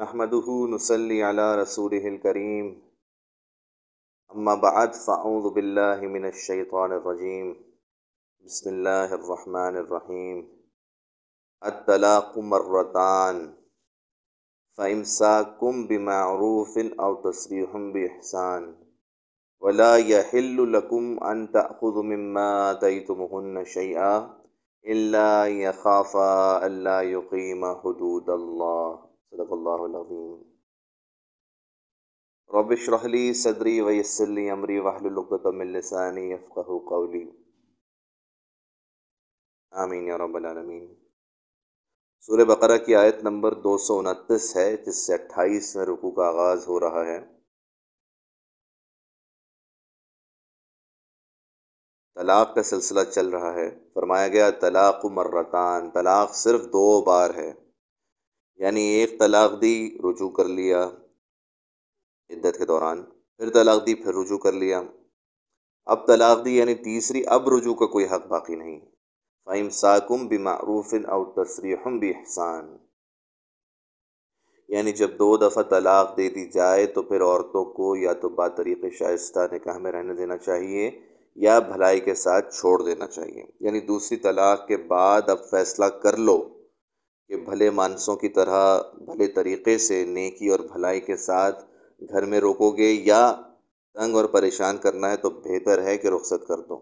نحمده نصلي على رسوله الكريم. أما بعد، فأعوذ بالله من الشيطان الرجيم. بسم الله الرحمن الرحيم. الطلاق مرتان. فإمساكم بمعروف أو تصريح بإحسان. ولا يحل لكم أن تأخذوا مما آتيتمهن شيئا إلا يخافا ألا يقيم حدود الله. صدق اللہ العظیم. رب اشرح لي صدری ويسر لي امری واحلل عقدۃ من لسانی يفقهوا قولی. آمین یا رب العالمین. سورہ بقرہ کی آیت نمبر دو سو انتیس ہے، جس سے اٹھائیس میں رکوع کا آغاز ہو رہا ہے. طلاق کا سلسلہ چل رہا ہے۔ فرمایا گیا، طلاق مرتان، طلاق صرف دو بار ہے۔ یعنی ایک طلاق دی، رجوع کر لیا عدت کے دوران، پھر طلاق دی، پھر رجوع کر لیا۔ اب طلاق دی یعنی تیسری، اب رجوع کا کوئی حق باقی نہیں۔ فعم ساکم بمعروف او تصریحم بحسان یعنی جب دو دفعہ طلاق دے دی جائے تو پھر عورتوں کو یا تو با طریق شائستہ نکاح میں رہنے دینا چاہیے یا بھلائی کے ساتھ چھوڑ دینا چاہیے۔ یعنی دوسری طلاق کے بعد اب فیصلہ کر لو۔ کہ بھلے مانسوں کی طرح بھلے طریقے سے نیکی اور بھلائی کے ساتھ گھر میں روکو گے یا تنگ اور پریشان کرنا ہے تو بہتر ہے کہ رخصت کر دو۔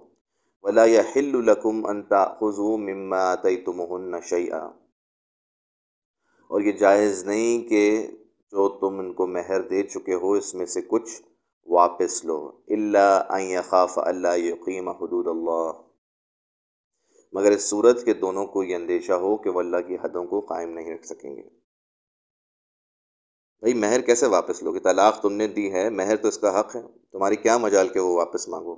ولا یا ہل القم انتا خزو مما تم اور یہ جائز نہیں کہ جو تم ان کو مہر دے چکے ہو اس میں سے کچھ واپس لو۔ اللہ خاف اللہ یقیم حدود اللہ مگر اس صورت کے دونوں کو یہ اندیشہ ہو کہ وہ اللہ کی حدوں کو قائم نہیں رکھ سکیں گے۔ بھائی، مہر کیسے واپس لو گے طلاق تم نے دی ہے، مہر تو اس کا حق ہے۔ تمہاری کیا مجال کہ وہ واپس مانگو؟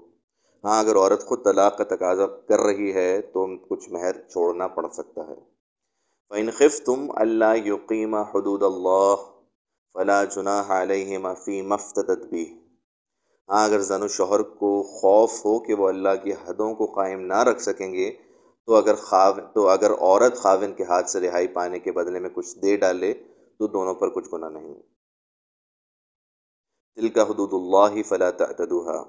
ہاں اگر عورت خود طلاق کا تقاضا کر رہی ہے تو کچھ مہر چھوڑنا پڑ سکتا ہے۔ فَإِنْ خِفْتُمْ اللہ یقیم حدود اللہ فلا جناح علیہما فی مفتدت بھی ہاں اگر زن و شوہر کو خوف ہو کہ وہ اللہ کی حدوں کو قائم نہ رکھ سکیں گے تو اگر خاو، تو اگر عورت خاون کے ہاتھ سے رہائی پانے کے بدلے میں کچھ دے ڈالے تو دونوں پر کچھ گناہ نہیں۔ دل کا حدود اللہ فلا تعتدوها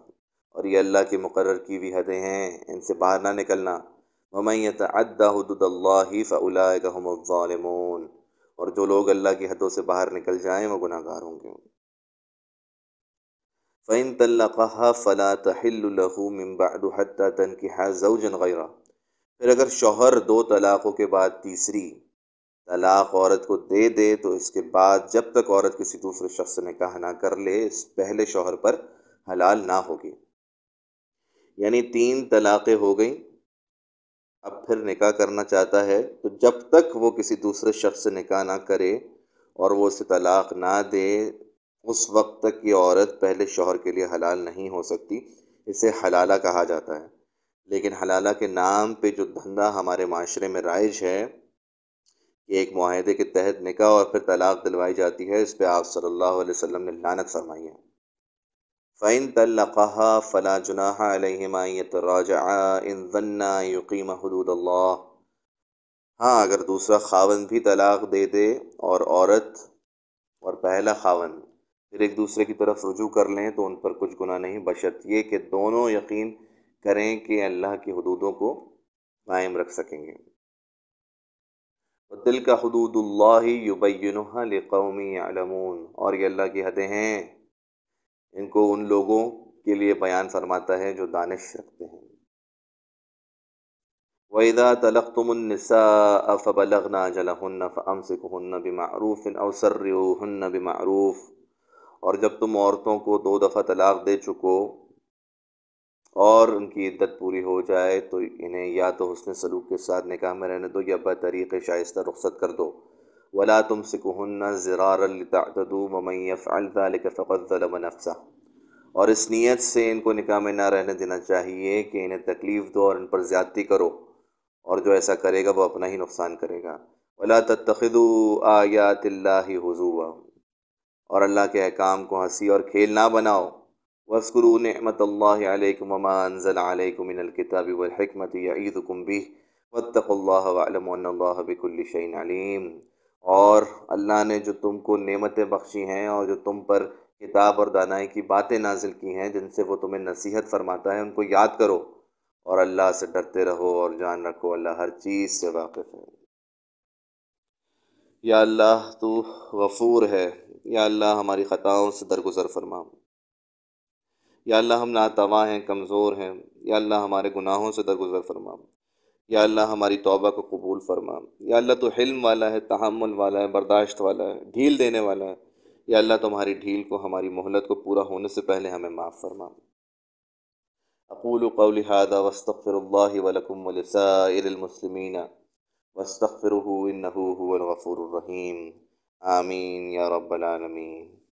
اور یہ اللہ کی مقرر کی بھی حدیں ہیں، ان سے باہر نہ نکلنا۔ ومن يتعدى حدود اللہ فاولئک هم الظالمون۔ اور جو لوگ اللہ کی حدوں سے باہر نکل جائیں وہ گناہ گار ہوں گے۔ فَإِن طَلَّقَهَا فَلَا تَحِلُّ لَهُ مِن بَعْدُ حَتَّى تَنْكِحَ زَوْجًا غَيْرَهُ۔ پھر اگر شوہر دو طلاقوں کے بعد تیسری طلاق عورت کو دے دے، تو اس کے بعد جب تک عورت کسی دوسرے شخص نے کہا نہ کر لے، اس پہلے شوہر پر حلال نہ ہوگی۔ یعنی تین طلاقیں ہو گئیں۔ اب پھر نکاح کرنا چاہتا ہے، تو جب تک وہ کسی دوسرے شخص سے نکاح نہ کرے اور وہ اسے طلاق نہ دے، اس وقت تک یہ عورت پہلے شوہر کے لیے حلال نہیں ہو سکتی، اسے حلالہ کہا جاتا ہے۔ لیکن حلالہ کے نام پہ جو دھندا ہمارے معاشرے میں رائج ہے کہ ایک معاہدے کے تحت نکاح اور پھر طلاق دلوائی جاتی ہے، اس پہ آپ صلی اللہ علیہ وسلم نے لانت فرمائی ہے۔ فعین طلقہ فلاں جناح علیہما راجا ان ذنا یقیم حدود اللہ ہاں اگر دوسرا خاون بھی طلاق دے دے اور عورت اور پہلا خاون پھر ایک دوسرے کی طرف رجوع کر لیں تو ان پر کچھ گناہ نہیں بشرط یہ کہ دونوں یقین کریں کہ اللہ کی حدودوں کو قائم رکھ سکیں گے۔ دل کا حدود اللہ یبینہ لقومی علمون اور یہ اللہ کی حدیں ہیں۔ ان کو ان لوگوں کے لیے بیان فرماتا ہے جو دانش رکھتے ہیں۔ وَإِذَا تَلَقْتُمُ النِّسَاءَ فَبَلَغْنَا جَلَهُنَّ فَأَمْسِكُهُنَّ بِمَعْرُوفٍ أَوْ سَرِّعُوهُنَّ بِمَعْرُوفٍ۔ اور جب تم عورتوں کو دو دفعہ طلاق دے چکو اور ان کی عدت پوری ہو جائے تو انہیں یا تو حسن سلوک کے ساتھ نکاح میں رہنے دو یا بطریق شائستہ رخصت کر دو۔ ولا تم سکھن زرار ذلك فقد ظلم نفسه۔ اور اس نیت سے ان کو نکاح میں نہ رہنے دینا چاہیے کہ انہیں تکلیف دو اور ان پر زیادتی کرو۔ اور جو ایسا کرے گا وہ اپنا ہی نقصان کرے گا۔ ولا تتخذوا آیات اللہ حضوا اور اللہ کے احکام کو ہنسی اور کھیل نہ بناؤ۔ وسکروا نعمت اللہ علیکم وما انزل علیکم من الكتاب والحکمت یعیدکم به. واتقوا اللہ وعلموا ان اللہ بكل شيء علیم اور اللہ نے جو تم کو نعمتیں بخشی ہیں اور جو تم پر کتاب اور دانائی کی باتیں نازل کی ہیں، جن سے وہ تمہیں نصیحت فرماتا ہے، ان کو یاد کرو اور اللہ سے ڈرتے رہو اور جان رکھو، اللہ ہر چیز سے واقف ہے۔ یا اللہ، تو غفور ہے۔ یا اللہ، ہماری خطاؤں سے درگزر فرما۔ یا اللہ ہم ناتواں ہیں، کمزور ہیں، یا اللہ ہمارے گناہوں سے درگزر فرما۔ یا اللہ ہماری توبہ کو قبول فرما۔ یا اللہ تو حلم والا ہے، تحمل والا ہے، برداشت والا ہے، ڈھیل دینے والا ہے۔ یا اللہ تمہاری ڈھیل کو، ہماری مہلت کو پورا ہونے سے پہلے ہمیں معاف فرما۔ اقول قول هذا واستغفر الله ولكم ولسائر المسلمين واستغفره انه هو الغفور الرحيم آمين يا رب العالمين